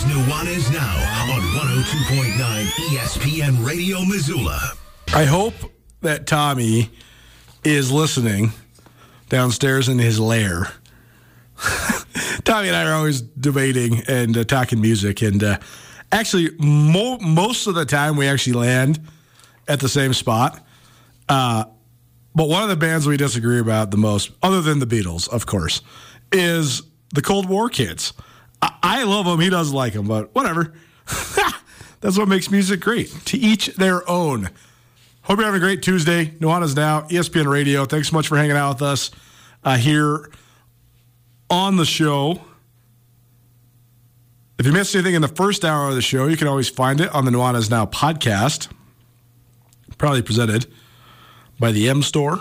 This is Nuanez Now on 102.9 ESPN Radio Missoula. I hope that Tommy is listening downstairs in his lair. Tommy and I are always debating and uh, talking music, and uh, actually, mo- most of the time we actually land at the same spot. Uh, but one of the bands we disagree about the most, other than the Beatles, of course, is the Cold War Kids. I, I love them. He doesn't like them, but whatever. That's what makes music great. To each their own. Hope you're having a great Tuesday. Nuanez Now, ESPN Radio. Thanks so much for hanging out with us uh, here on the show. If you missed anything in the first hour of the show, you can always find it on the Nuanez Now podcast, proudly presented by the M Store,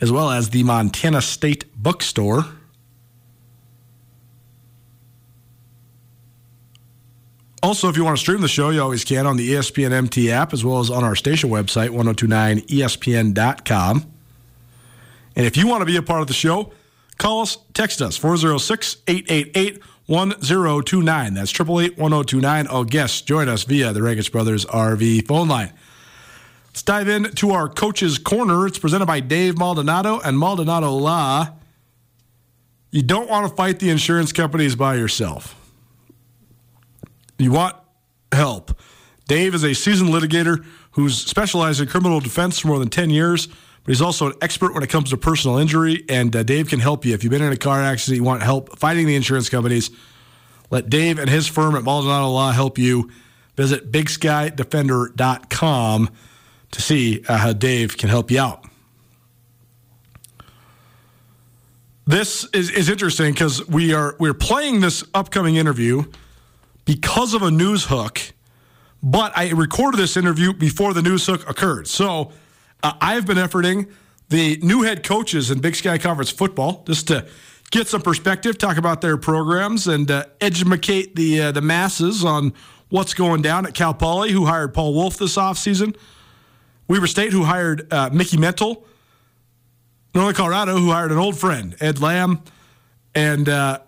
as well as the Montana State Bookstore. Also, if you want to stream the show, you always can on the ESPN MT app, as well as on our station website, 1029ESPN.com. And if you want to be a part of the show, call us, text us, 406 888 1029. That's 888 1029. All guests join us via the Regis Brothers RV phone line. Let's dive into our Coach's Corner. It's presented by Dave Maldonado and Maldonado Law. You don't want to fight the insurance companies by yourself. You want help. Dave is a seasoned litigator who's specialized in criminal defense for more than 10 years, but he's also an expert when it comes to personal injury. And uh, Dave can help you. If you've been in a car accident, you want help fighting the insurance companies, let Dave and his firm at Maldonado Law help you. Visit BigSkyDefender.com to see uh, how Dave can help you out. This is, is interesting because we are we're playing this upcoming interview because of a news hook, but I recorded this interview before the news hook occurred. So uh, I've been efforting the new head coaches in Big Sky Conference football just to get some perspective, talk about their programs, and uh, educate the uh, the masses on what's going down at Cal Poly, who hired Paul Wulff this offseason. Weber State, who hired uh, Mickey Mental. Northern Colorado, who hired an old friend, Ed Lamb. And uh,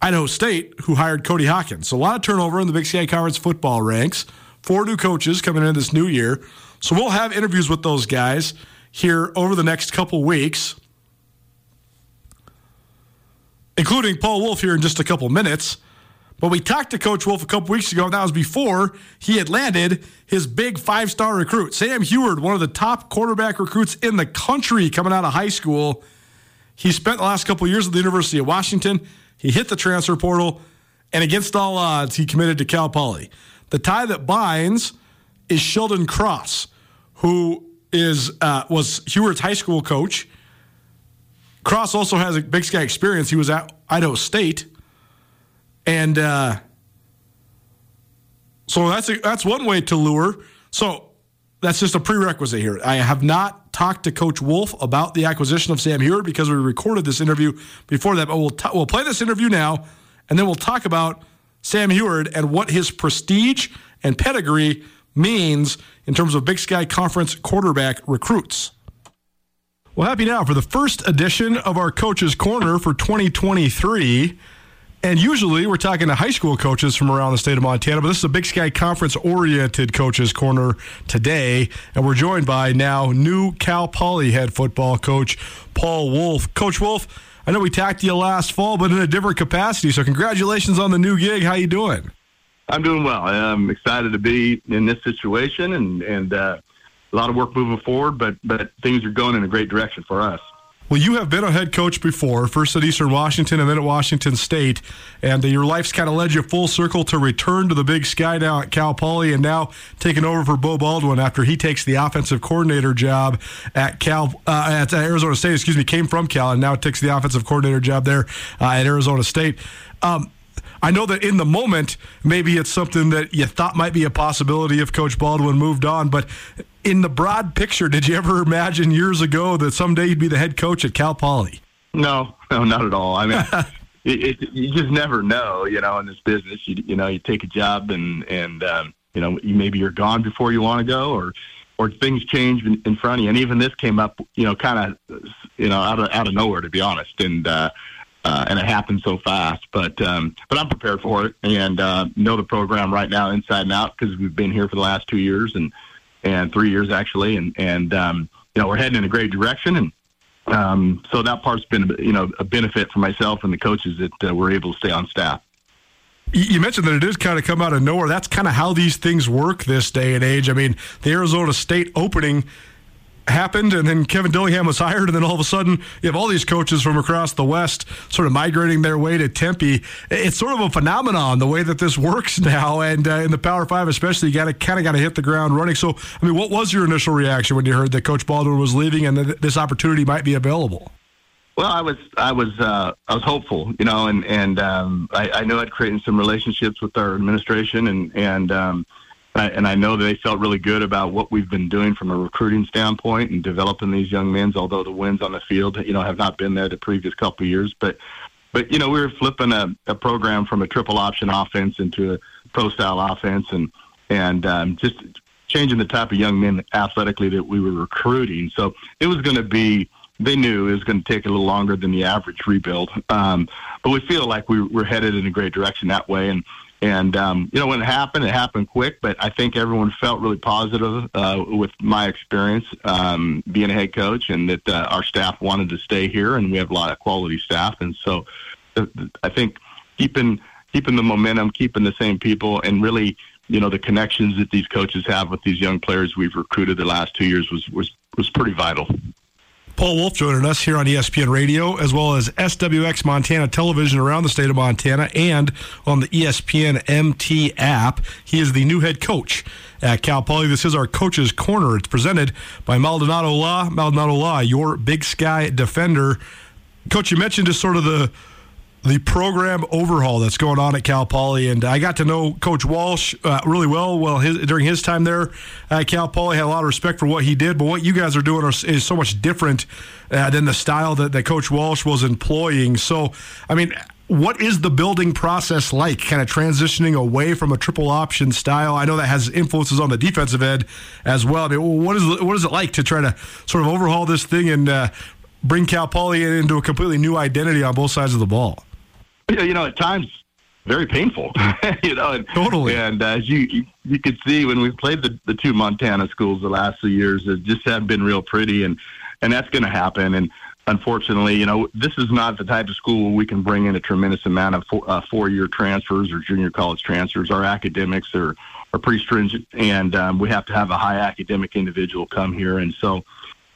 Idaho State, who hired Cody Hawkins. So a lot of turnover in the Big Sky Conference football ranks. Four new coaches coming in this new year. So we'll have interviews with those guys here over the next couple weeks, including Paul Wulff here in just a couple minutes. But we talked to Coach Wulff a couple weeks ago, and that was before he had landed his big five star recruit. Sam Huard, one of the top quarterback recruits in the country coming out of high school. He spent the last couple years at the University of Washington. He hit the transfer portal, and against all odds, he committed to Cal Poly. The tie that binds is Sheldon Cross, who is uh, was Huard's high school coach. Cross also has a Big Sky experience. He was at Idaho State, and uh, so that's a, that's one way to lure. So that's just a prerequisite here. I have not talked to Coach Wulff about the acquisition of Sam Huard because we recorded this interview before that. But we'll t- we'll play this interview now, and then we'll talk about Sam Huard and what his prestige and pedigree means in terms of Big Sky Conference quarterback recruits. Well, happy now for the first edition of our Coaches Corner for 2023. And usually we're talking to high school coaches from around the state of Montana, but this is a Big Sky Conference oriented coaches corner today. And we're joined by now new Cal Poly head football coach Paul Wulff. Coach Wulff, I know we talked to you last fall, but in a different capacity. So congratulations on the new gig. How you doing? I'm doing well. I'm excited to be in this situation and, and uh, a lot of work moving forward, but, but things are going in a great direction for us. Well, you have been a head coach before, first at Eastern Washington and then at Washington State, and your life's kind of led you full circle to return to the Big Sky now at Cal Poly, and now taking over for Beau Baldwin after he takes the offensive coordinator job at Cal uh, at Arizona State. Excuse me, came from Cal and now takes the offensive coordinator job there uh, at Arizona State. Um, I know that in the moment, maybe it's something that you thought might be a possibility if Coach Baldwin moved on. But in the broad picture, did you ever imagine years ago that someday you'd be the head coach at Cal Poly? No, no, not at all. I mean, it, it, you just never know, you know, in this business. You, you know, you take a job and and um, you know maybe you're gone before you want to go, or or things change in, in front of you. And even this came up, you know, kind of, you know, out of out of nowhere, to be honest. And uh, uh, and it happened so fast. But um, but I'm prepared for it and uh, know the program right now inside and out because we've been here for the last two years and and three years actually, and and um, you know we're heading in a great direction and. Um, so that part's been, you know, a benefit for myself and the coaches that uh, were able to stay on staff. You mentioned that it did kind of come out of nowhere. That's kind of how these things work this day and age. I mean, the Arizona State opening happened, and then Kenny Dillingham was hired, and then all of a sudden you have all these coaches from across the West sort of migrating their way to Tempe. It's sort of a phenomenon the way that this works now, and uh, in the Power Five especially, you got to kind of got to hit the ground running. So, I mean, what was your initial reaction when you heard that Coach Baldwin was leaving and that this opportunity might be available? Well, I was I was uh, I was hopeful, you know, and and um, I, I know I'd created some relationships with our administration, and and um, and I know they felt really good about what we've been doing from a recruiting standpoint and developing these young men. Although the wins on the field, you know, have not been there the previous couple of years, but but you know, we were flipping a, a program from a triple option offense into a pro style offense, and and um, just changing the type of young men athletically that we were recruiting. So it was going to be. They knew it was going to take a little longer than the average rebuild, um, but we feel like we, we're headed in a great direction that way. And and um, you know, when it happened, it happened quick. But I think everyone felt really positive uh, with my experience um, being a head coach, and that uh, our staff wanted to stay here, and we have a lot of quality staff. And so, uh, I think keeping keeping the momentum, keeping the same people, and really, you know, the connections that these coaches have with these young players we've recruited the last two years was was was pretty vital. Paul Wulff joining us here on ESPN Radio, as well as SWX Montana Television around the state of Montana and on the ESPN MT app. He is the new head coach at Cal Poly. This is our Coach's Corner. It's presented by Maldonado Law. Maldonado Law, your big sky defender. Coach, you mentioned just sort of the the program overhaul that's going on at Cal Poly, and I got to know Coach Walsh uh, really well. Well, his, during his time there at Cal Poly, had a lot of respect for what he did. But what you guys are doing are, is so much different uh, than the style that, that Coach Walsh was employing. So, I mean. What is the building process like? Kind of transitioning away from a triple option style. I know that has influences on the defensive end as well. I mean, what is what is it like to try to sort of overhaul this thing and uh, bring Cal Poly into a completely new identity on both sides of the ball? you know, at times very painful. you know, and, totally. And uh, as you, you you could see when we played the the two Montana schools the last few years, it just hadn't been real pretty, and and that's going to happen. And unfortunately, you know, this is not the type of school where we can bring in a tremendous amount of four, uh, four year transfers or junior college transfers. Our academics are are pretty stringent, and um, we have to have a high academic individual come here, and so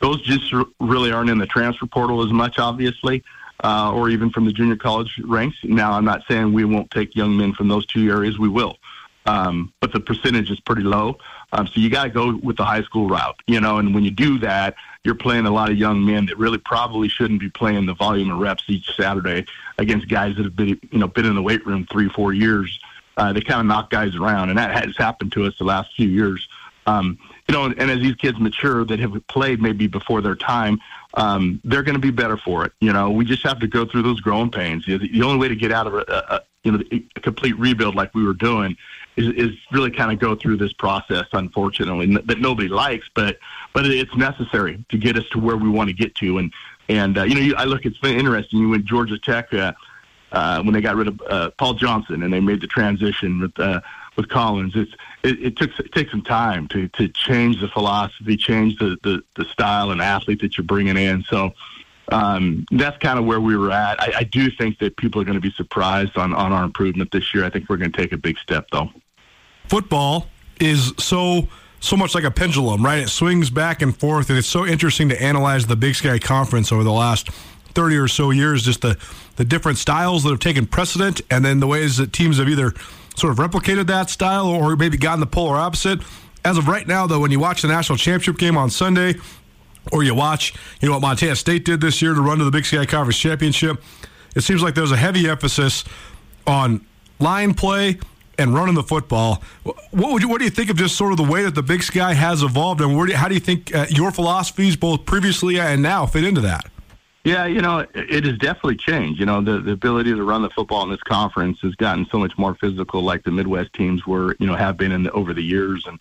those just really aren't in the transfer portal as much, obviously uh, or even from the junior college ranks. Now, I'm not saying we won't take young men from those two areas. We will. Um, but the percentage is pretty low. Um, so you got to go with the high school route, you know, and when you do that, you're playing a lot of young men that really probably shouldn't be playing the volume of reps each Saturday against guys that have been, you know, been in the weight room three, four years. Uh, they kind of knock guys around, and that has happened to us the last few years. Um, you know, and as these kids mature that have played maybe before their time, um, they're going to be better for it. You know, we just have to go through those growing pains. The, the only way to get out of a, a you know a complete rebuild like we were doing is, is really kind of go through this process. Unfortunately, that nobody likes, but but it's necessary to get us to where we want to get to. And and uh, you know, you, I look, it's been interesting. You went Georgia Tech uh, uh, when they got rid of uh, Paul Johnson and they made the transition with. Uh, with Collins. It's it, it took it takes some time to to change the philosophy, change the the, the style and athlete that you're bringing in. So um, that's kind of where we were at. I, I do think that people are going to be surprised on on our improvement this year. I think we're going to take a big step though. Football is so so much like a pendulum, right? It swings back and forth, and it's so interesting to analyze the Big Sky Conference over the last 30 or so years, just the, the different styles that have taken precedent, and then the ways that teams have either sort of replicated that style or maybe gotten the polar opposite. As of right now, though, when you watch the national championship game on Sunday, or you watch, you know what Montana State did this year to run to the Big Sky Conference championship, it seems like there's a heavy emphasis on line play, and running the football. What would you, what do you think of just sort of the way that the Big Sky has evolved, and do, how do you think uh, your philosophies, both previously and now, fit into that? Yeah, you know, it, has definitely changed. You know, the, the ability to run the football in this conference has gotten so much more physical, like the Midwest teams were, you know, have been in the, over the years, and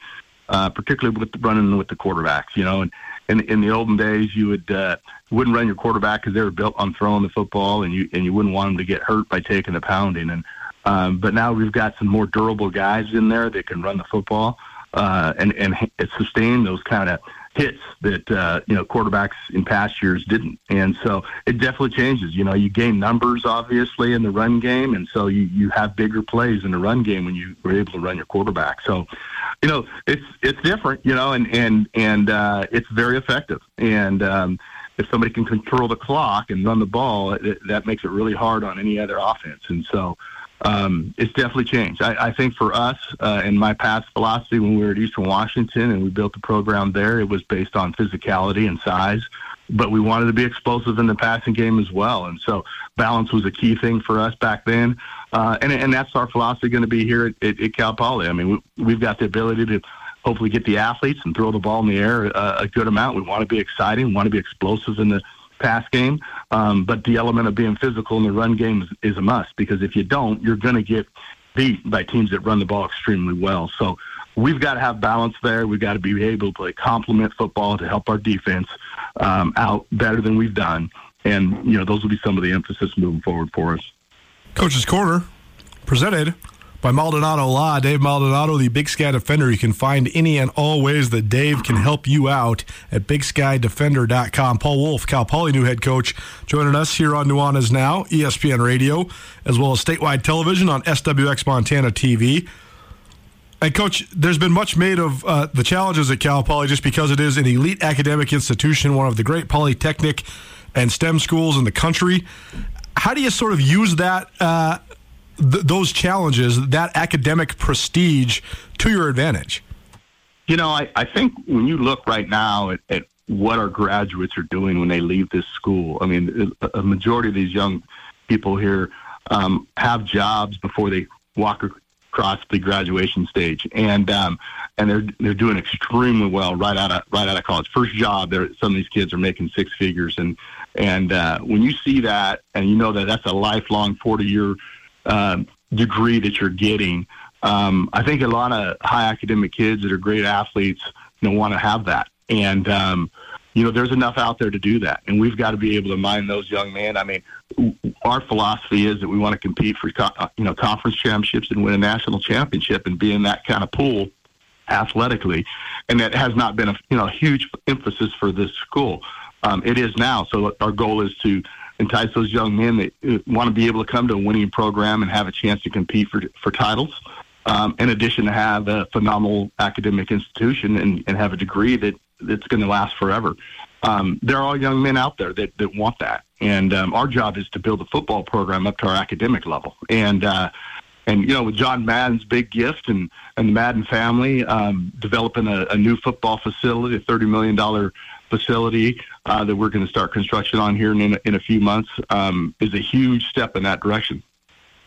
uh, particularly with the, running with the quarterbacks. You know, and in in the olden days, you would uh, wouldn't run your quarterback because they were built on throwing the football, and you and you wouldn't want them to get hurt by taking the pounding. And um, but now we've got some more durable guys in there that can run the football uh, and and sustain those kind of hits that uh, you know quarterbacks in past years didn't, and so it definitely changes. You know, you gain numbers obviously in the run game, and so you you have bigger plays in the run game when you were able to run your quarterback. So, you know, it's it's different. You know, and and and uh, it's very effective. And um, if somebody can control the clock and run the ball, it, that makes it really hard on any other offense. And so um, it's definitely changed. I, I think for us, uh, in my past philosophy when we were at Eastern Washington and we built the program there, it was based on physicality and size, but we wanted to be explosive in the passing game as well. And so balance was a key thing for us back then. Uh, and, and that's our philosophy going to be here at, at, at Cal Poly. I mean, we, we've got the ability to hopefully get the athletes and throw the ball in the air uh, a good amount. We want to be exciting, we want to be explosive in the pass game. Um, but the element of being physical in the run game is, is a must because if you don't, you're going to get beat by teams that run the ball extremely well. So we've got to have balance there. We've got to be able to play complement football to help our defense um, out better than we've done. And, you know, those will be some of the emphasis moving forward for us. Coach's Corner, presented by Maldonado Law. Dave Maldonado, the Big Sky Defender. You can find any and all ways that Dave can help you out at BigSkyDefender.com. Paul Wulff, Cal Poly new head coach, joining us here on Nuanez Now, ESPN Radio, as well as statewide television on SWX Montana TV. And coach, there's been much made of uh, the challenges at Cal Poly just because it is an elite academic institution, one of the great polytechnic and STEM schools in the country. How do you sort of use that uh, th- those challenges, that academic prestige, to your advantage? You know, I, I think when you look right now at, at what our graduates are doing when they leave this school, I mean, a majority of these young people here um, have jobs before they walk across the graduation stage, and um, and they're they're doing extremely well right out of right out of college. First job, some of these kids are making six figures, and and uh, when you see that, and you know that that's a lifelong forty year um, degree that you're getting. Um, I think a lot of high academic kids that are great athletes, you know, want to have that. And, um, you know, there's enough out there to do that. And we've got to be able to mind those young men. I mean, our philosophy is that we want to compete for, uh, you know, conference championships and win a national championship and be in that kind of pool athletically. And that has not been a, you know, huge emphasis for this school. Um, it is now. So our goal is to entice those young men that uh, want to be able to come to a winning program and have a chance to compete for for titles. Um, in addition to have a phenomenal academic institution and, and have a degree that that's going to last forever. Um, there are young men out there that, that want that, and um, our job is to build a football program up to our academic level. And uh, and you know, with John Madden's big gift and and the Madden family um, developing a, a new football facility, a thirty million dollar facility uh, that we're going to start construction on here in, in a few months um, is a huge step in that direction.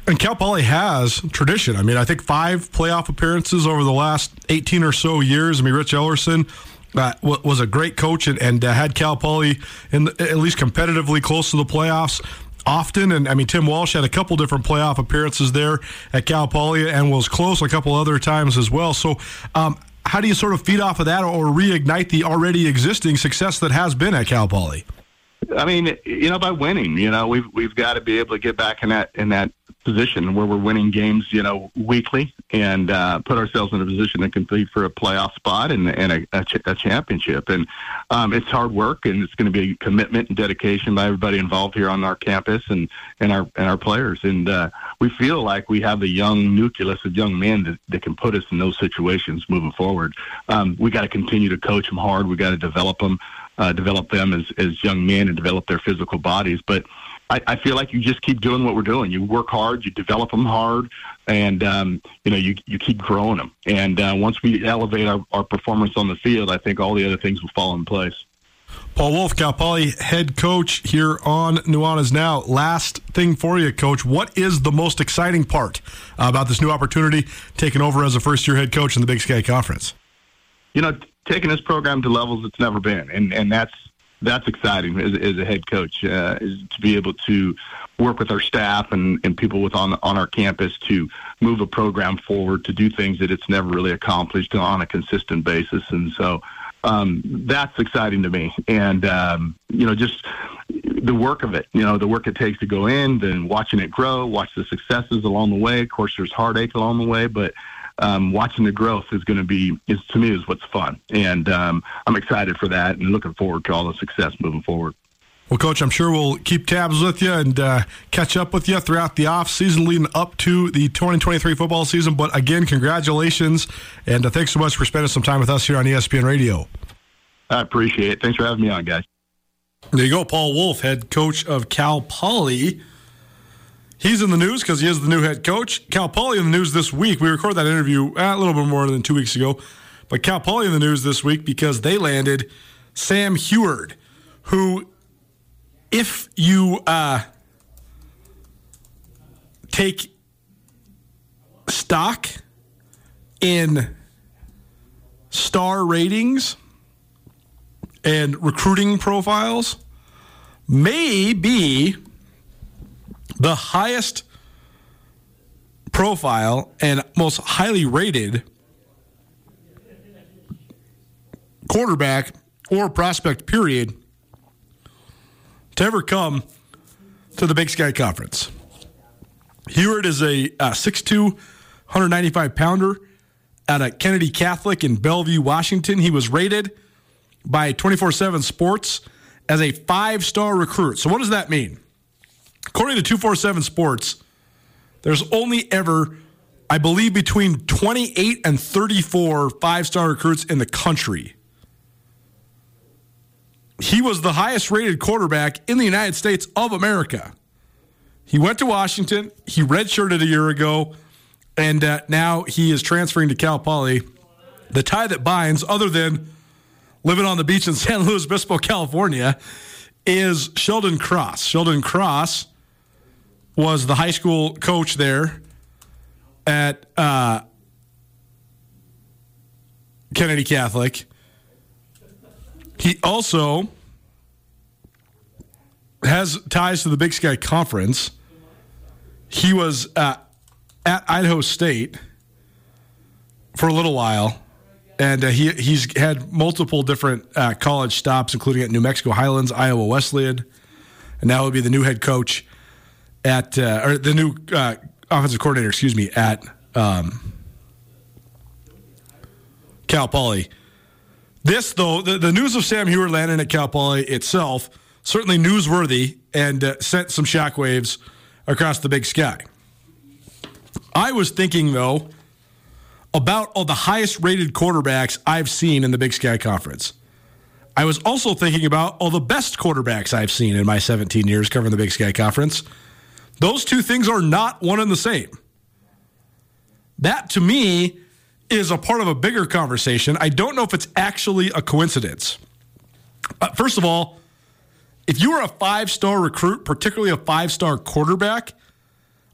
And Cal Poly has tradition. I mean, I think five playoff appearances over the last 18 or so years. I mean, Rich Ellerson uh, was a great coach and, and uh, had Cal Poly in the, at least competitively close to the playoffs often. And I mean, Tim Walsh had a couple different playoff appearances there at Cal Poly and was close a couple other times as well. So, um, how do you sort of feed off of that or reignite the already existing success that has been at Cal Poly? I mean, you know, by winning, you know, we've we've got to be able to get back in that in that position where we're winning games, you know, weekly and uh, put ourselves in a position to compete for a playoff spot and, and a, a, ch- a championship. And um, it's hard work and it's going to be commitment and dedication by everybody involved here on our campus and, and our and our players. And uh, we feel like we have the young nucleus of young men that, that can put us in those situations moving forward. Um, we got to continue to coach them hard. We got to develop them, uh, develop them as, as young men and develop their physical bodies. But I, I feel like you just keep doing what we're doing. You work hard, you develop them hard, and um, you know you you keep growing them. And uh, once we elevate our, our performance on the field, I think all the other things will fall in place. Paul Wulff, Cal Poly head coach here on Nuanez Now. Last thing for you, coach. What is the most exciting part about this new opportunity taking over as a first year head coach in the Big Sky Conference? You know, taking this program to levels it's never been, and and that's that's exciting as, as a head coach uh, is to be able to work with our staff and, and people with on on our campus to move a program forward to do things that it's never really accomplished on a consistent basis. And so um, that's exciting to me. And um, you know just the work of it you know the work it takes to go in then watching it grow watch the successes along the way. Of course there's heartache along the way but um, watching the growth is going to be is to me is what's fun, and um, I'm excited for that and looking forward to all the success moving forward. Well, Coach, I'm sure we'll keep tabs with you and uh, catch up with you throughout the off season leading up to the 2023 football season. But again, congratulations and uh, thanks so much for spending some time with us here on ESPN Radio. I appreciate it. Thanks for having me on, guys. There you go, Paul Wulff, head coach of Cal Poly. He's in the news because he is the new head coach. Cal Poly in the news this week. We recorded that interview uh, a little bit more than two weeks ago. But Cal Poly in the news this week because they landed Sam Huard, who, if you uh, take stock in star ratings and recruiting profiles, may be the highest profile and most highly rated quarterback or prospect period to ever come to the Big Sky Conference. Huard is a uh, 6'2", 195 pounder at a Kennedy Catholic in Bellevue, Washington. He was rated by 24 7 Sports as a five star recruit. So, what does that mean? According to 247 Sports, there's only ever, I believe, between 28 and 34 five star recruits in the country. He was the highest rated quarterback in the United States of America. He went to Washington, he redshirted a year ago, and uh, now he is transferring to Cal Poly. The tie that binds, other than living on the beach in San Luis Obispo, California, is Sheldon Cross. Sheldon Cross was the high school coach there at uh, Kennedy Catholic. He also has ties to the Big Sky Conference. He was uh, at Idaho State for a little while, and uh, he he's had multiple different uh, college stops, including at New Mexico Highlands, Iowa Wesleyan, and now he'll be the new head coach at uh, or the new uh, offensive coordinator, excuse me, at um, Cal Poly. This though, the, the news of Sam Huard landing at Cal Poly itself certainly newsworthy and uh, sent some shockwaves across the Big Sky. I was thinking though about all the highest rated quarterbacks I've seen in the Big Sky Conference. I was also thinking about all the best quarterbacks I've seen in my 17 years covering the Big Sky Conference. Those two things are not one and the same. That to me is a part of a bigger conversation. I don't know if it's actually a coincidence. Uh, first of all, if you are a five star recruit, particularly a five star quarterback,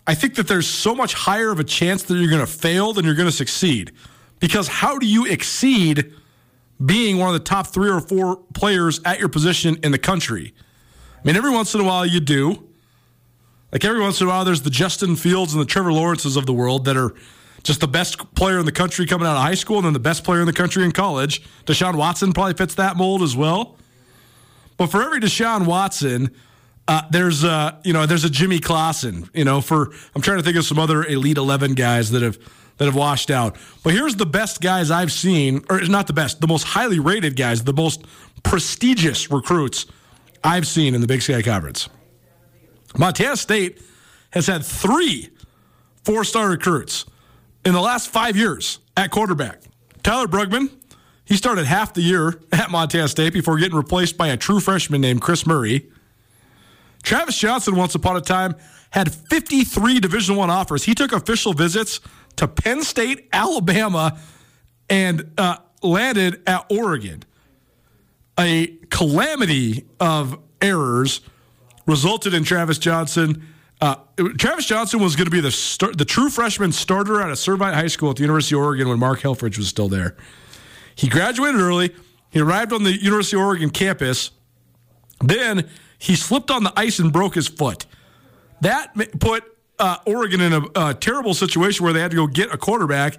I think that there's so much higher of a chance that you're going to fail than you're going to succeed. Because how do you exceed being one of the top three or four players at your position in the country? I mean, every once in a while you do. Like every once in a while, there's the Justin Fields and the Trevor Lawrences of the world that are just the best player in the country coming out of high school and then the best player in the country in college. Deshaun Watson probably fits that mold as well. But for every Deshaun Watson, uh, there's a you know there's a Jimmy Clausen. You know, for I'm trying to think of some other elite eleven guys that have that have washed out. But here's the best guys I've seen, or not the best, the most highly rated guys, the most prestigious recruits I've seen in the Big Sky Conference. Montana State has had three four star recruits in the last five years at quarterback. Tyler Bruggman, he started half the year at Montana State before getting replaced by a true freshman named Chris Murray. Travis Jonsen, once upon a time, had 53 Division One offers. He took official visits to Penn State, Alabama, and uh, landed at Oregon. a calamity of errors resulted in Travis Jonsen. Uh, Travis Jonsen was going to be the star- the true freshman starter at a Servite High School at the University of Oregon when Mark Helfrich was still there. He graduated early. He arrived on the University of Oregon campus. Then he slipped on the ice and broke his foot. That put uh, Oregon in a, a, terrible situation where they had to go get a quarterback.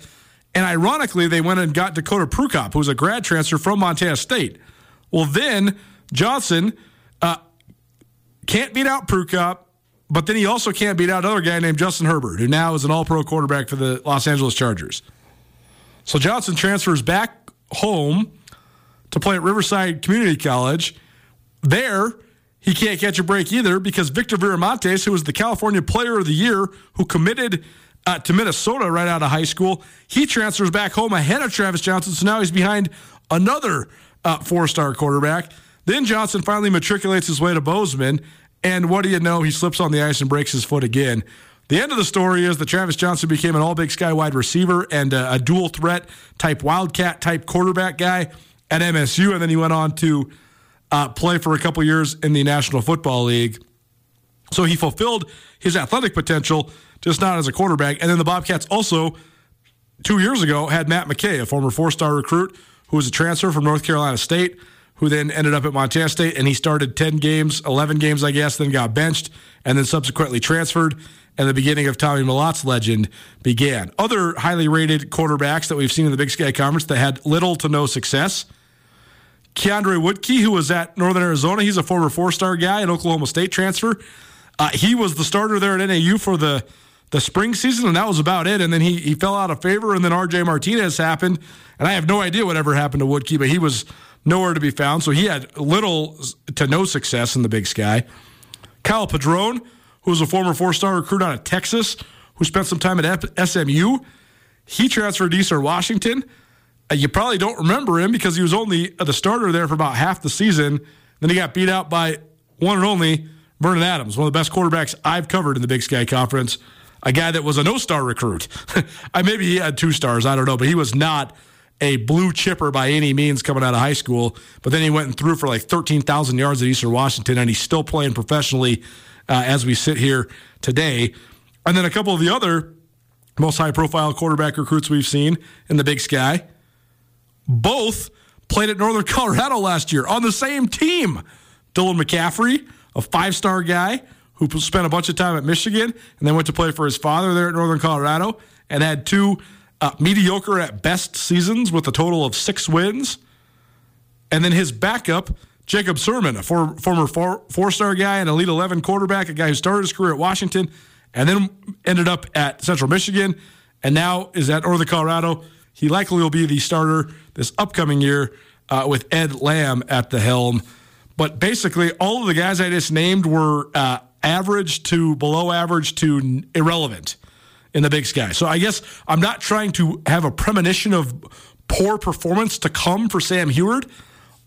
And ironically, they went and got Dakota Prukop, who was a grad transfer from Montana State. Well, then Jonsen can't beat out Prukop, but then he also can't beat out another guy named Justin Herbert, who now is an all pro quarterback for the Los Angeles Chargers. So Jonsen transfers back home to play at Riverside Community College. There, he can't catch a break either because Victor Viramontes, who was the California Player of the Year, who committed uh, to Minnesota right out of high school, he transfers back home ahead of Travis Jonsen. So now he's behind another uh, four star quarterback. Then Jonsen finally matriculates his way to Bozeman. And what do you know? He slips on the ice and breaks his foot again. The end of the story is that Travis Jonsen became an all big sky wide receiver and a, a dual threat type wildcat type quarterback guy at MSU. And then he went on to uh, play for a couple years in the National Football League. So he fulfilled his athletic potential, just not as a quarterback. And then the Bobcats also, two years ago, had Matt McKay, a former four star recruit who was a transfer from North Carolina State, who then ended up at Montana State. And he started 10 games, 11 games, I guess, then got benched, and then subsequently transferred. And the beginning of Tommy Mellott's legend began. Other highly rated quarterbacks that we've seen in the Big Sky Conference that had little to no success Keondre Wudtee, who was at Northern Arizona, he's a former four star guy, an Oklahoma State transfer. Uh, he was the starter there at NAU for the, the spring season, and that was about it. And then he, he fell out of favor, and then RJ Martinez happened. And I have no idea whatever happened to Woodkey, but he was nowhere to be found. So he had little to no success in the big sky. Kyle Padron, who was a former four star recruit out of Texas, who spent some time at SMU, he transferred to Eastern Washington. Uh, you probably don't remember him because he was only the starter there for about half the season. Then he got beat out by one and only Vernon Adams, one of the best quarterbacks I've covered in the Big Sky Conference. A guy that was a no-star recruit. I maybe he had two stars, I don't know, but he was not a blue chipper by any means coming out of high school. But then he went and threw for like 13,000 yards at Eastern Washington, and he's still playing professionally uh, as we sit here today. And then a couple of the other most high-profile quarterback recruits we've seen in the Big Sky both played at Northern Colorado last year on the same team. Dylan McCaffrey, a five star guy who spent a bunch of time at Michigan and then went to play for his father there at Northern Colorado and had two uh, mediocre at best seasons with a total of six wins. And then his backup, Jacob Sirmon, a for, former four star guy and Elite 11 quarterback, a guy who started his career at Washington and then ended up at Central Michigan and now is at Northern Colorado. He likely will be the starter this upcoming year uh, with Ed Lamb at the helm. But basically, all of the guys I just named were uh, average to below average to irrelevant in the big sky. So I guess I'm not trying to have a premonition of poor performance to come for Sam Huard.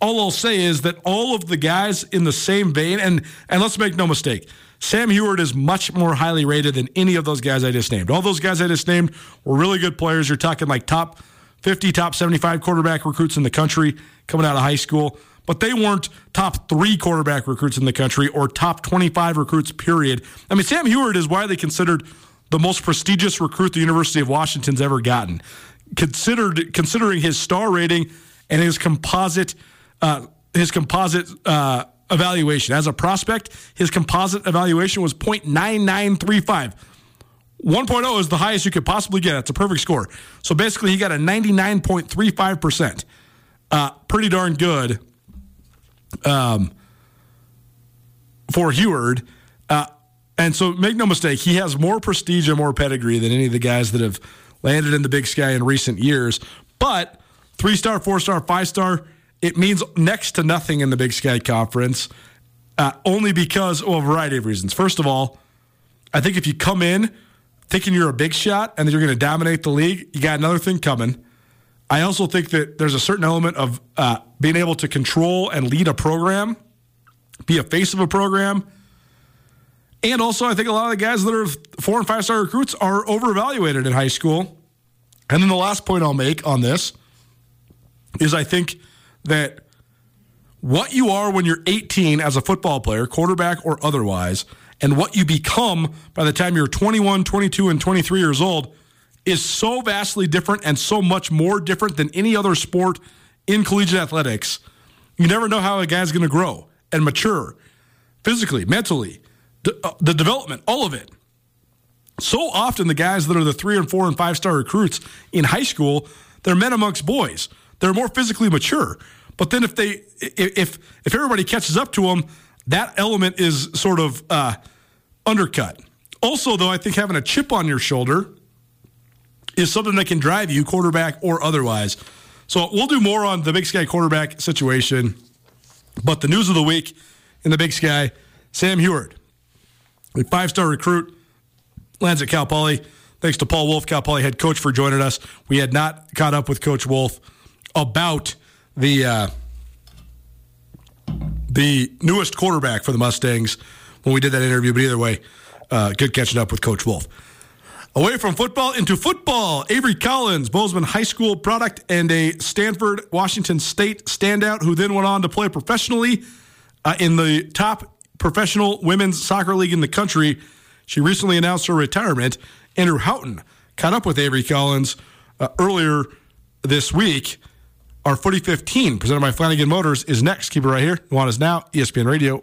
All I'll say is that all of the guys in the same vein, and and let's make no mistake, Sam Huard is much more highly rated than any of those guys I just named. All those guys I just named were really good players. You're talking like top 50, top 75 quarterback recruits in the country coming out of high school, but they weren't top three quarterback recruits in the country or top 25 recruits, period. I mean, Sam Huard is widely considered the most prestigious recruit the University of Washington's ever gotten. Considered considering his star rating and his composite uh, his composite uh, evaluation as a prospect, his composite evaluation was .9935 1.0 is the highest you could possibly get. It's a perfect score. So basically, he got a 99.35%. Uh, pretty darn good um, for Huard. Uh, and so make no mistake, he has more prestige and more pedigree than any of the guys that have landed in the big sky in recent years. But three star, four star, five star, it means next to nothing in the Big Sky Conference, uh, only because, well, a variety of reasons. First of all, I think if you come in thinking you're a big shot and that you're going to dominate the league, you got another thing coming. I also think that there's a certain element of uh, being able to control and lead a program, be a face of a program. And also, I think a lot of the guys that are four and five star recruits are over-evaluated in high school. And then the last point I'll make on this is I think that what you are when you're 18 as a football player, quarterback or otherwise, and what you become by the time you're 21, 22, and 23 years old is so vastly different and so much more different than any other sport in collegiate athletics. You never know how a guy's going to grow and mature physically, mentally, the development, all of it. So often, the guys that are the three and four and five star recruits in high school, they're men amongst boys. They're more physically mature. But then, if they if if everybody catches up to them, that element is sort of uh, undercut. Also, though, I think having a chip on your shoulder is something that can drive you, quarterback or otherwise. So we'll do more on the Big Sky quarterback situation. But the news of the week in the Big Sky, Sam Huard, a five-star recruit, lands at Cal Poly. Thanks to Paul Wulff, Cal Poly head coach, for joining us. We had not caught up with Coach Wulff about the uh, the newest quarterback for the Mustangs when we did that interview. But either way, uh, good catching up with Coach Wulff. Away from football into football, Avery Collins, Bozeman High School product and a Stanford Washington State standout who then went on to play professionally uh, in the top professional women's soccer league in the country. She recently announced her retirement. Andrew Houghton caught up with Avery Collins uh, earlier this week. Our Footy 15, presented by Flanagan Motors, is next. Keep it right here. Nuanez Now, ESPN Radio.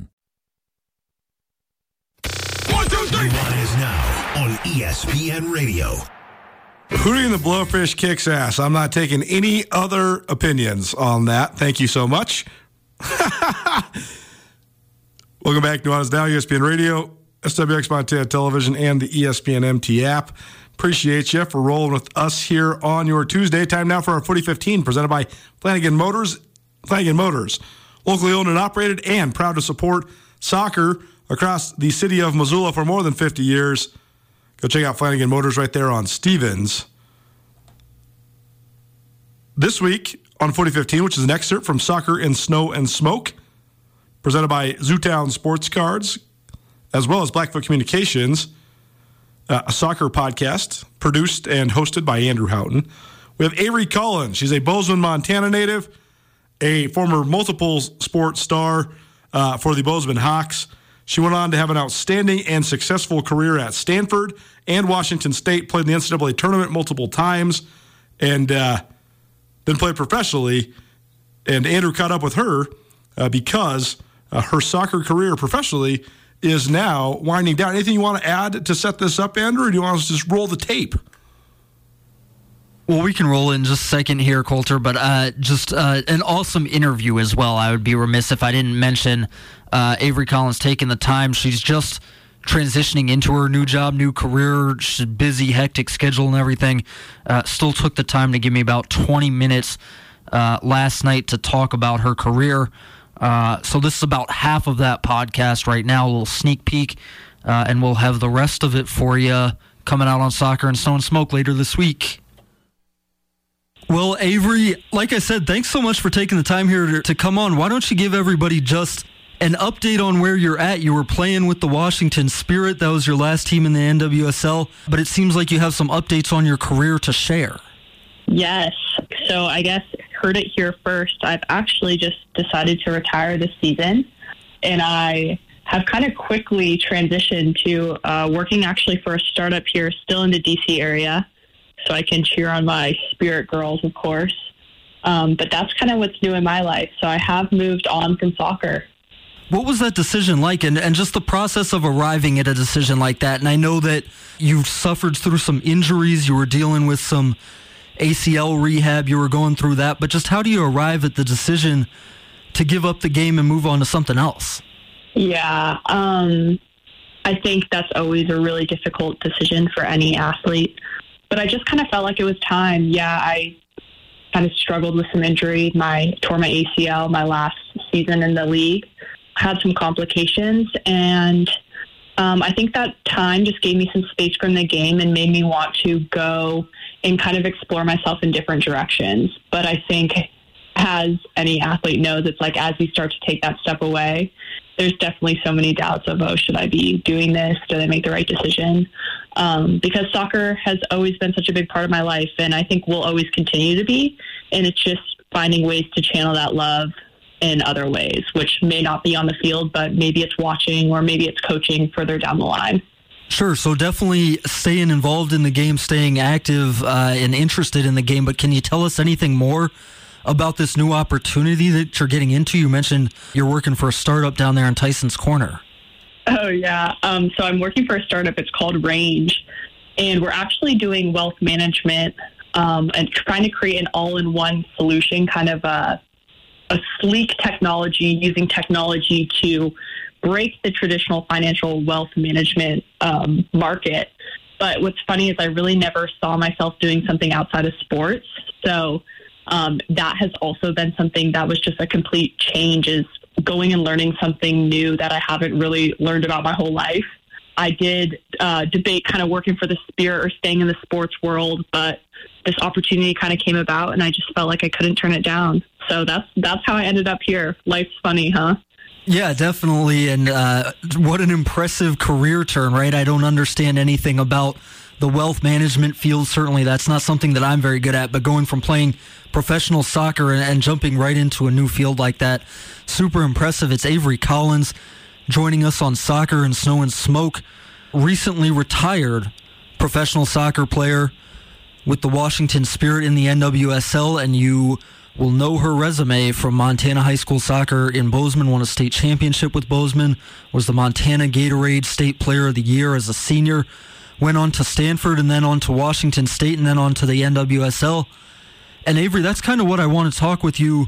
ESPN Radio. Hootie and the Blowfish kicks ass. I'm not taking any other opinions on that. Thank you so much. Welcome back to Nuanez Now, ESPN Radio, SWX Montana Television, and the ESPN MT app. Appreciate you for rolling with us here on your Tuesday. Time now for our Footy 15, presented by Flanagan Motors. Flanagan Motors, locally owned and operated, and proud to support soccer across the city of Missoula for more than 50 years. Go check out Flanagan Motors right there on Stevens. This week on Footy 15, which is an excerpt from Soccer in Snow and Smoke, presented by Zootown Sports Cards, as well as Blackfoot Communications, uh, a soccer podcast produced and hosted by Andrew Houghton. We have Avery Collins. She's a Bozeman, Montana native, a former multiple sports star uh, for the Bozeman Hawks. She went on to have an outstanding and successful career at Stanford and Washington State, played in the NCAA tournament multiple times, and uh, then played professionally. And Andrew caught up with her uh, because uh, her soccer career professionally is now winding down. Anything you want to add to set this up, Andrew, or do you want us to just roll the tape? Well, we can roll in just a second here, Coulter, but uh, just uh, an awesome interview as well. I would be remiss if I didn't mention uh, Avery Collins taking the time. She's just transitioning into her new job, new career, busy, hectic schedule, and everything. Uh, still took the time to give me about 20 minutes uh, last night to talk about her career. Uh, so this is about half of that podcast right now, a little sneak peek, and we'll have the rest of it for you coming out on Soccer and and Smoke later this week. Well, Avery, like I said, thanks so much for taking the time here to, come on. Why don't you give everybody just an update on where you're at? You were playing with the Washington Spirit. That was your last team in the NWSL, but it seems like you have some updates on your career to share. Yes. So I guess heard it here first. I've actually just decided to retire this season, and I have kind of quickly transitioned to uh, working actually for a startup here, still in the DC area so I can cheer on my spirit girls, of course. Um, but that's kind of what's new in my life. So I have moved on from soccer. What was that decision like, and, and just the process of arriving at a decision like that? And I know that you suffered through some injuries, you were dealing with some ACL rehab, you were going through that, but just how do you arrive at the decision to give up the game and move on to something else? Yeah, um, I think that's always a really difficult decision for any athlete. But I just kind of felt like it was time. Yeah, I kind of struggled with some injury. My tore my ACL my last season in the league. Had some complications, and um, I think that time just gave me some space from the game and made me want to go and kind of explore myself in different directions. But I think, as any athlete knows, it's like as you start to take that step away, there's definitely so many doubts of, oh, should I be doing this? Did I make the right decision? Um, because soccer has always been such a big part of my life, and I think will always continue to be. And it's just finding ways to channel that love in other ways, which may not be on the field, but maybe it's watching or maybe it's coaching further down the line. Sure. So definitely staying involved in the game, staying active uh, and interested in the game. But can you tell us anything more about this new opportunity that you're getting into? You mentioned you're working for a startup down there in Tysons Corner. Oh, yeah. Um, so I'm working for a startup. It's called Range. And we're actually doing wealth management um, and trying to create an all in one solution, kind of a, a sleek technology, using technology to break the traditional financial wealth management um, market. But what's funny is I really never saw myself doing something outside of sports. So um, that has also been something that was just a complete change is going and learning something new that I haven't really learned about my whole life. I did uh, debate kind of working for the spirit or staying in the sports world, but this opportunity kind of came about and I just felt like I couldn't turn it down. So that's that's how I ended up here. Life's funny, huh? Yeah, definitely. And uh, what an impressive career turn, right? I don't understand anything about the wealth management field. Certainly, that's not something that I'm very good at. But going from playing professional soccer and, and jumping right into a new field like that, super impressive. It's Avery Collins joining us on Soccer and Snow and Smoke. Recently retired professional soccer player with the Washington Spirit in the NWSL, and you will know her resume from Montana High School Soccer in Bozeman, won a state championship with Bozeman, was the Montana Gatorade State Player of the Year as a senior, went on to Stanford and then on to Washington State and then on to the NWSL. And Avery, that's kind of what I want to talk with you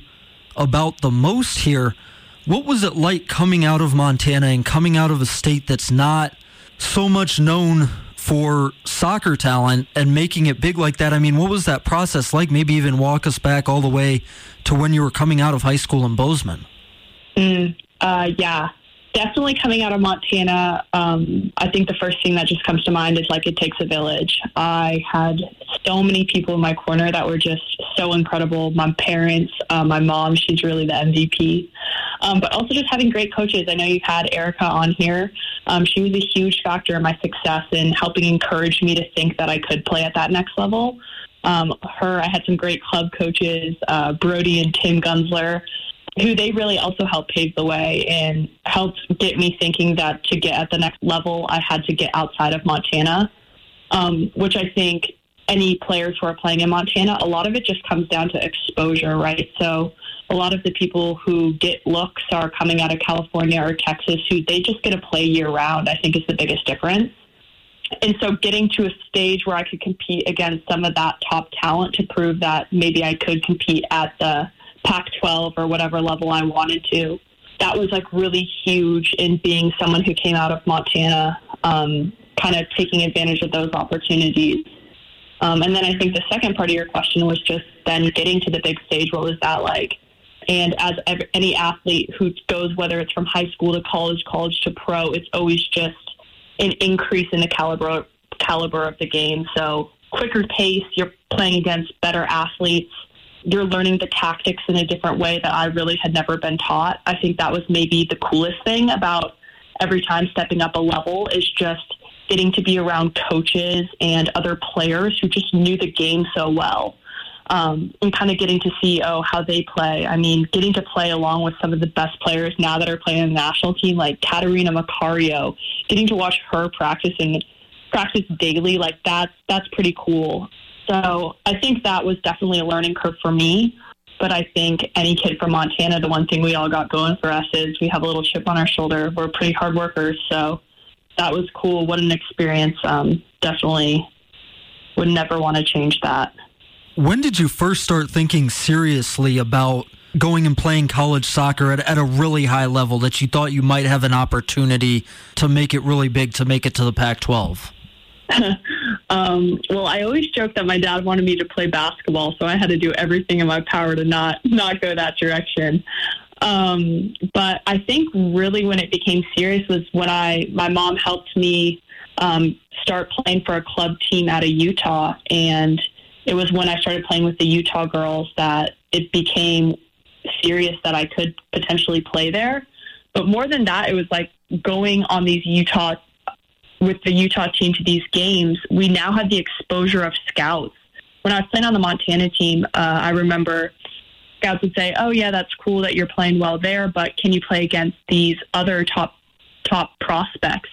about the most here. What was it like coming out of Montana and coming out of a state that's not so much known for soccer talent and making it big like that. I mean, what was that process like? Maybe even walk us back all the way to when you were coming out of high school in Bozeman. Mm, uh, yeah, definitely coming out of Montana. Um, I think the first thing that just comes to mind is like it takes a village. I had so many people in my corner that were just so incredible. My parents, uh, my mom, she's really the MVP. Um, but also just having great coaches. I know you've had Erica on here. Um, she was a huge factor in my success in helping encourage me to think that I could play at that next level. Um, her, I had some great club coaches, uh, Brody and Tim Gunsler, who they really also helped pave the way and helped get me thinking that to get at the next level, I had to get outside of Montana, um, which I think any players who are playing in Montana, a lot of it just comes down to exposure, right? So a lot of the people who get looks are coming out of California or Texas who they just get to play year round, I think is the biggest difference. And so getting to a stage where I could compete against some of that top talent to prove that maybe I could compete at the Pac 12 or whatever level I wanted to, that was like really huge in being someone who came out of Montana, um, kind of taking advantage of those opportunities. Um, and then I think the second part of your question was just then getting to the big stage. What was that like? And as any athlete who goes, whether it's from high school to college, college to pro, it's always just an increase in the caliber caliber of the game. So quicker pace, you're playing against better athletes. You're learning the tactics in a different way that I really had never been taught. I think that was maybe the coolest thing about every time stepping up a level is just getting to be around coaches and other players who just knew the game so well um, and kind of getting to see oh how they play. I mean, getting to play along with some of the best players now that are playing in the national team, like Catarina Macario. Getting to watch her practice and practice daily, like that's that's pretty cool. So I think that was definitely a learning curve for me. But I think any kid from Montana, the one thing we all got going for us is we have a little chip on our shoulder. We're pretty hard workers, so that was cool. What an experience! Um, definitely would never want to change that. When did you first start thinking seriously about going and playing college soccer at, at a really high level that you thought you might have an opportunity to make it really big, to make it to the Pac 12? um, well, I always joke that my dad wanted me to play basketball, so I had to do everything in my power to not not go that direction. Um, but I think really when it became serious was when I my mom helped me um, start playing for a club team out of Utah, and it was when I started playing with the Utah girls that it became serious that I could potentially play there. But more than that, it was like going on these Utah with the Utah team to these games. We now have the exposure of scouts. When I was playing on the Montana team, uh, I remember scouts would say, "Oh yeah, that's cool that you're playing well there, but can you play against these other top top prospects?"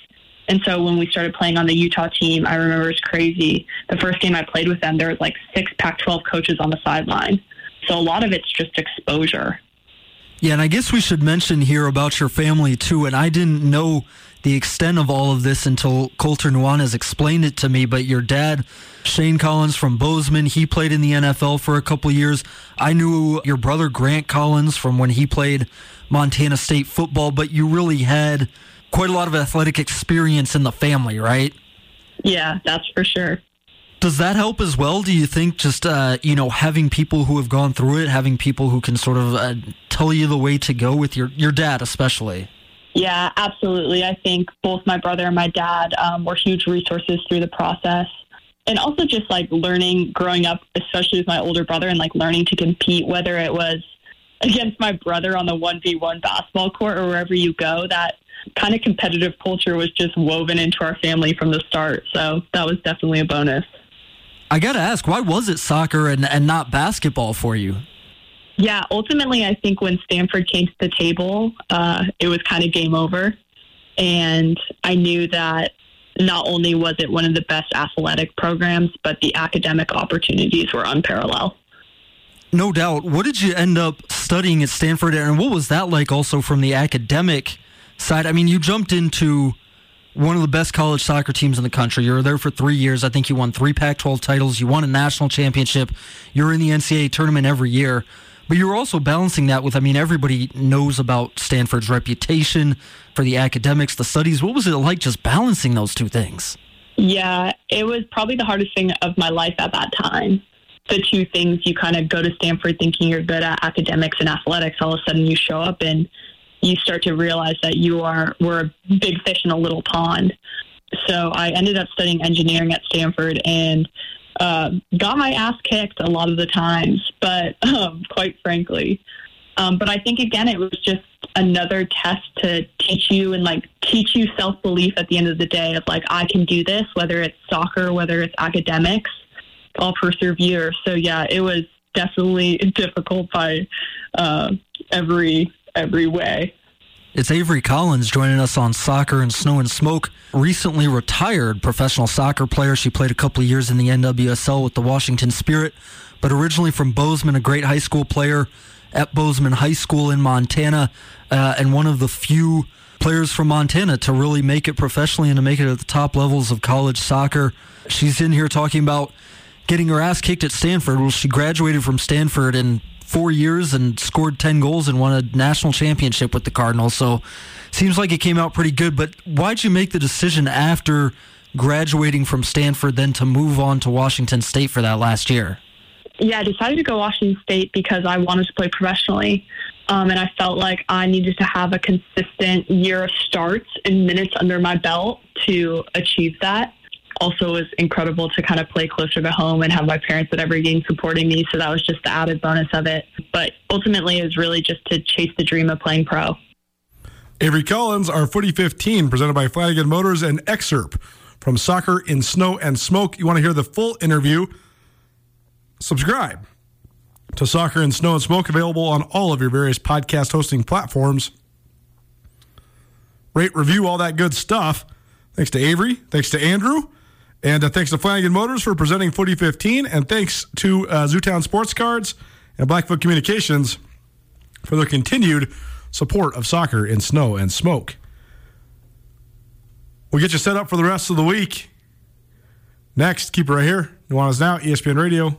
And so when we started playing on the Utah team, I remember it was crazy. The first game I played with them, there was like six Pac-12 coaches on the sideline. So a lot of it's just exposure. Yeah, and I guess we should mention here about your family too. And I didn't know the extent of all of this until Colter Nuanez explained it to me. But your dad, Shane Collins from Bozeman, he played in the NFL for a couple years. I knew your brother Grant Collins from when he played Montana State football, but you really had quite a lot of athletic experience in the family, right? Yeah, that's for sure. Does that help as well? Do you think just uh, you know having people who have gone through it, having people who can sort of uh, tell you the way to go with your your dad, especially? Yeah, absolutely. I think both my brother and my dad um, were huge resources through the process. And also just like learning growing up, especially with my older brother, and like learning to compete, whether it was against my brother on the 1v1 basketball court or wherever you go, that kind of competitive culture was just woven into our family from the start. So that was definitely a bonus. I got to ask, why was it soccer and, and not basketball for you? Yeah, ultimately, I think when Stanford came to the table, uh, it was kind of game over. And I knew that not only was it one of the best athletic programs, but the academic opportunities were unparalleled. No doubt. What did you end up studying at Stanford, and what was that like also from the academic side? I mean, you jumped into one of the best college soccer teams in the country. You were there for three years. I think you won three Pac 12 titles. You won a national championship. You're in the NCAA tournament every year. But you're also balancing that with, I mean, everybody knows about Stanford's reputation for the academics, the studies. What was it like just balancing those two things? Yeah, it was probably the hardest thing of my life at that time. The two things you kind of go to Stanford thinking you're good at academics and athletics, all of a sudden you show up and you start to realize that you are we're a big fish in a little pond. So I ended up studying engineering at Stanford and uh, got my ass kicked a lot of the times, but um, quite frankly. Um, but I think again, it was just another test to teach you and like teach you self belief at the end of the day of like I can do this, whether it's soccer, whether it's academics, I'll persevere. So yeah, it was definitely difficult by uh, every every way. It's Avery Collins joining us on Soccer and Snow and Smoke. Recently retired professional soccer player. She played a couple of years in the NWSL with the Washington Spirit, but originally from Bozeman, a great high school player at Bozeman High School in Montana, uh, and one of the few players from Montana to really make it professionally and to make it at the top levels of college soccer. She's in here talking about getting her ass kicked at Stanford. Well, she graduated from Stanford in four years and scored 10 goals and won a national championship with the Cardinals. So seems like it came out pretty good. But why'd you make the decision after graduating from Stanford then to move on to Washington State for that last year? Yeah, I decided to go Washington State because I wanted to play professionally. Um, and I felt like I needed to have a consistent year of starts and minutes under my belt to achieve that also was incredible to kind of play closer to home and have my parents at every game supporting me. So that was just the added bonus of it. But ultimately, it was really just to chase the dream of playing pro. Avery Collins, our Footy 15, presented by Flanagan Motors, and excerpt from Soccer in Snow and Smoke. You want to hear the full interview? Subscribe to Soccer in Snow and Smoke, available on all of your various podcast hosting platforms. Rate, review, all that good stuff. Thanks to Avery. Thanks to Andrew. And uh, thanks to Flanagan Motors for presenting Footy 15. And thanks to uh, Zootown Sports Cards and Blackfoot Communications for their continued support of soccer in snow and smoke. We'll get you set up for the rest of the week. Next, keep it right here. Nuanez Now, ESPN Radio.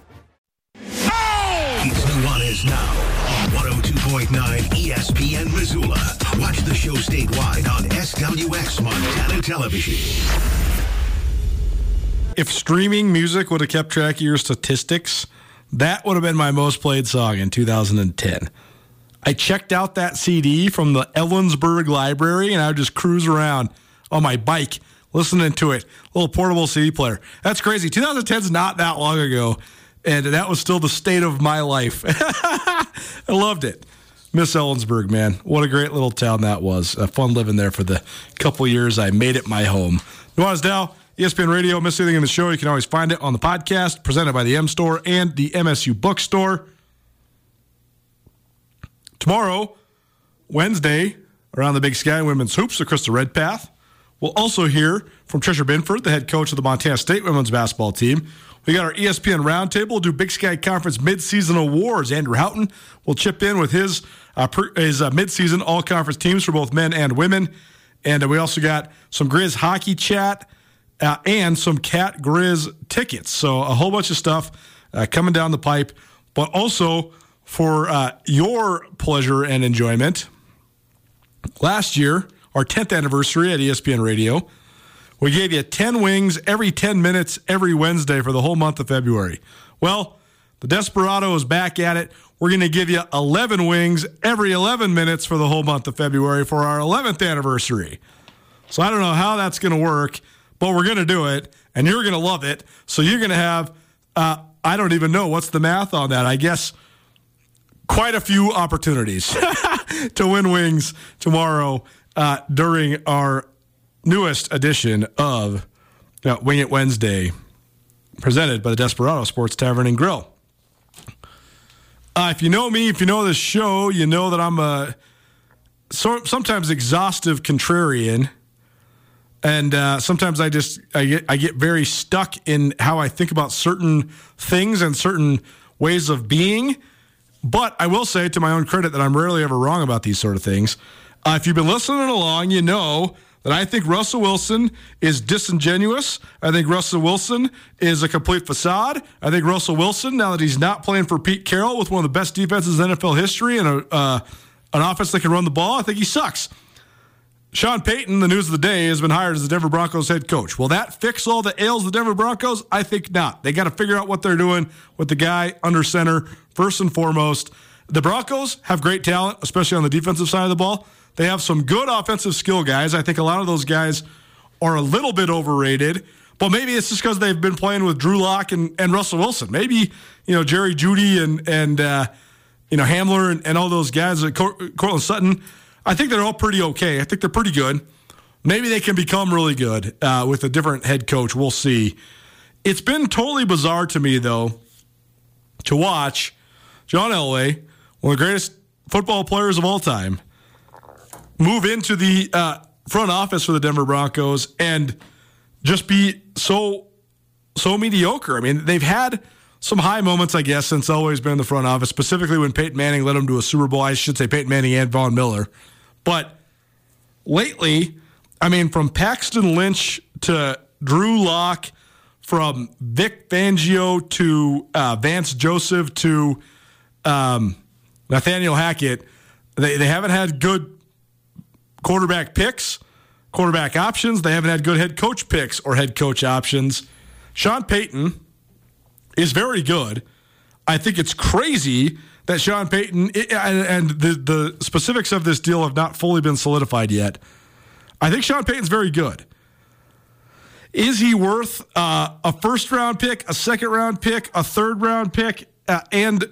He's Nuanez now on 102.9 ESPN Missoula. Watch the show statewide on SWX Montana Television. If streaming music would have kept track of your statistics, that would have been my most played song in 2010. I checked out that CD from the Ellensburg Library and I would just cruise around on my bike listening to it. Little portable CD player. That's crazy. 2010's not that long ago, and that was still the state of my life. I loved it. Miss Ellensburg, man. What a great little town that was. Uh, fun living there for the couple years I made it my home. Nuanez Now, ESPN Radio. Miss anything in the show, you can always find it on the podcast presented by the M Store and the MSU Bookstore. Tomorrow, Wednesday, around the Big Sky Women's Hoops, across the Red Redpath. We'll also hear from Tricia Binford, the head coach of the Montana State women's basketball team. We got our ESPN roundtable. Do Big Sky Conference midseason awards. Andrew Houghton will chip in with his uh, his uh, midseason all conference teams for both men and women. And uh, we also got some Grizz hockey chat uh, and some Cat Grizz tickets. So a whole bunch of stuff uh, coming down the pipe. But also for uh, your pleasure and enjoyment, last year, our 10th anniversary at ESPN Radio, we gave you 10 wings every 10 minutes every Wednesday for the whole month of February. Well, the Desperado is back at it. We're going to give you 11 wings every 11 minutes for the whole month of February for our 11th anniversary. So I don't know how that's going to work, but we're going to do it, and you're going to love it. So you're going to have, uh, I don't even know what's the math on that. I guess quite a few opportunities to win wings tomorrow uh, during our newest edition of uh, Wing It Wednesday, presented by the Desperado Sports Tavern and Grill. Uh, if you know me, if you know this show, you know that I'm a so, sometimes exhaustive contrarian, and uh, sometimes I just I get I get very stuck in how I think about certain things and certain ways of being. But I will say, to my own credit, that I'm rarely ever wrong about these sort of things. Uh, if you've been listening along, you know that I think Russell Wilson is disingenuous. I think Russell Wilson is a complete facade. I think Russell Wilson, now that he's not playing for Pete Carroll with one of the best defenses in NFL history and a, uh, an offense that can run the ball, I think he sucks. Sean Payton, the news of the day, has been hired as the Denver Broncos head coach. Will that fix all the ails of the Denver Broncos? I think not. They got to figure out what they're doing with the guy under center, first and foremost. The Broncos have great talent, especially on the defensive side of the ball. They have some good offensive skill guys. I think a lot of those guys are a little bit overrated, but maybe it's just because they've been playing with Drew Lock and, and Russell Wilson. Maybe, you know, Jerry Jeudy and, and uh, you know, Hamler and, and all those guys, uh, Courtland Sutton. I think they're all pretty okay. I think they're pretty good. Maybe they can become really good uh, with a different head coach. We'll see. It's been totally bizarre to me, though, to watch John Elway, one of the greatest football players of all time, move into the uh, front office for the Denver Broncos and just be so so mediocre. I mean, they've had some high moments, I guess, since Elway's been in the front office, specifically when Peyton Manning led them to a Super Bowl. I should say Peyton Manning and Von Miller. But lately, I mean, from Paxton Lynch to Drew Lock, from Vic Fangio to uh, Vance Joseph to um, Nathaniel Hackett, they, they haven't had good quarterback picks, quarterback options. They haven't had good head coach picks or head coach options. Sean Payton is very good. I think it's crazy that Sean Payton and the the specifics of this deal have not fully been solidified yet. I think Sean Payton's very good. Is he worth uh, a first round pick, a second round pick, a third round pick, uh, and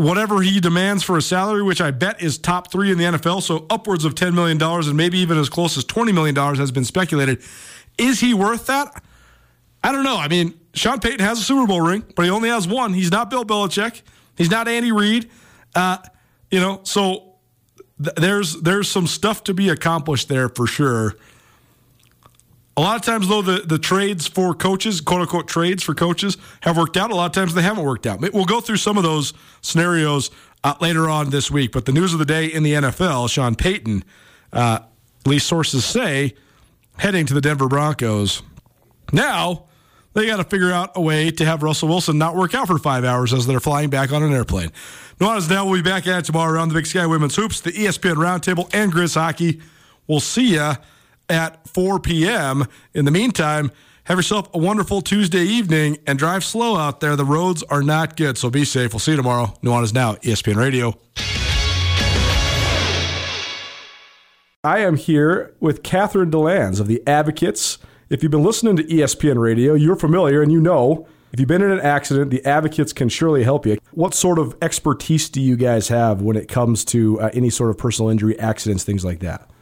whatever he demands for a salary, which I bet is top three in the NFL, so upwards of $10 million and maybe even as close as $20 million has been speculated. Is he worth that? I don't know. I mean, Sean Payton has a Super Bowl ring, but he only has one. He's not Bill Belichick. He's not Andy Reid. Uh, you know, so th- there's there's some stuff to be accomplished there for sure. A lot of times, though, the, the trades for coaches, quote unquote trades for coaches, have worked out. A lot of times they haven't worked out. We'll go through some of those scenarios uh, later on this week. But the news of the day in the NFL, Sean Payton, uh, at least sources say, heading to the Denver Broncos. Now, they got to figure out a way to have Russell Wilson not work out for five hours as they're flying back on an airplane. Nuanez Now will be back at it tomorrow around the Big Sky Women's Hoops, the ESPN Roundtable, and Grizz Hockey. We'll see you at 4 p.m. In the meantime, have yourself a wonderful Tuesday evening and drive slow out there. The roads are not good, so be safe. We'll see you tomorrow. Nuanez Now, ESPN Radio. I am here with Catherine DeLands of the Advocates. If you've been listening to ESPN Radio, you're familiar and you know if you've been in an accident, the advocates can surely help you. What sort of expertise do you guys have when it comes to uh, any sort of personal injury, accidents, things like that?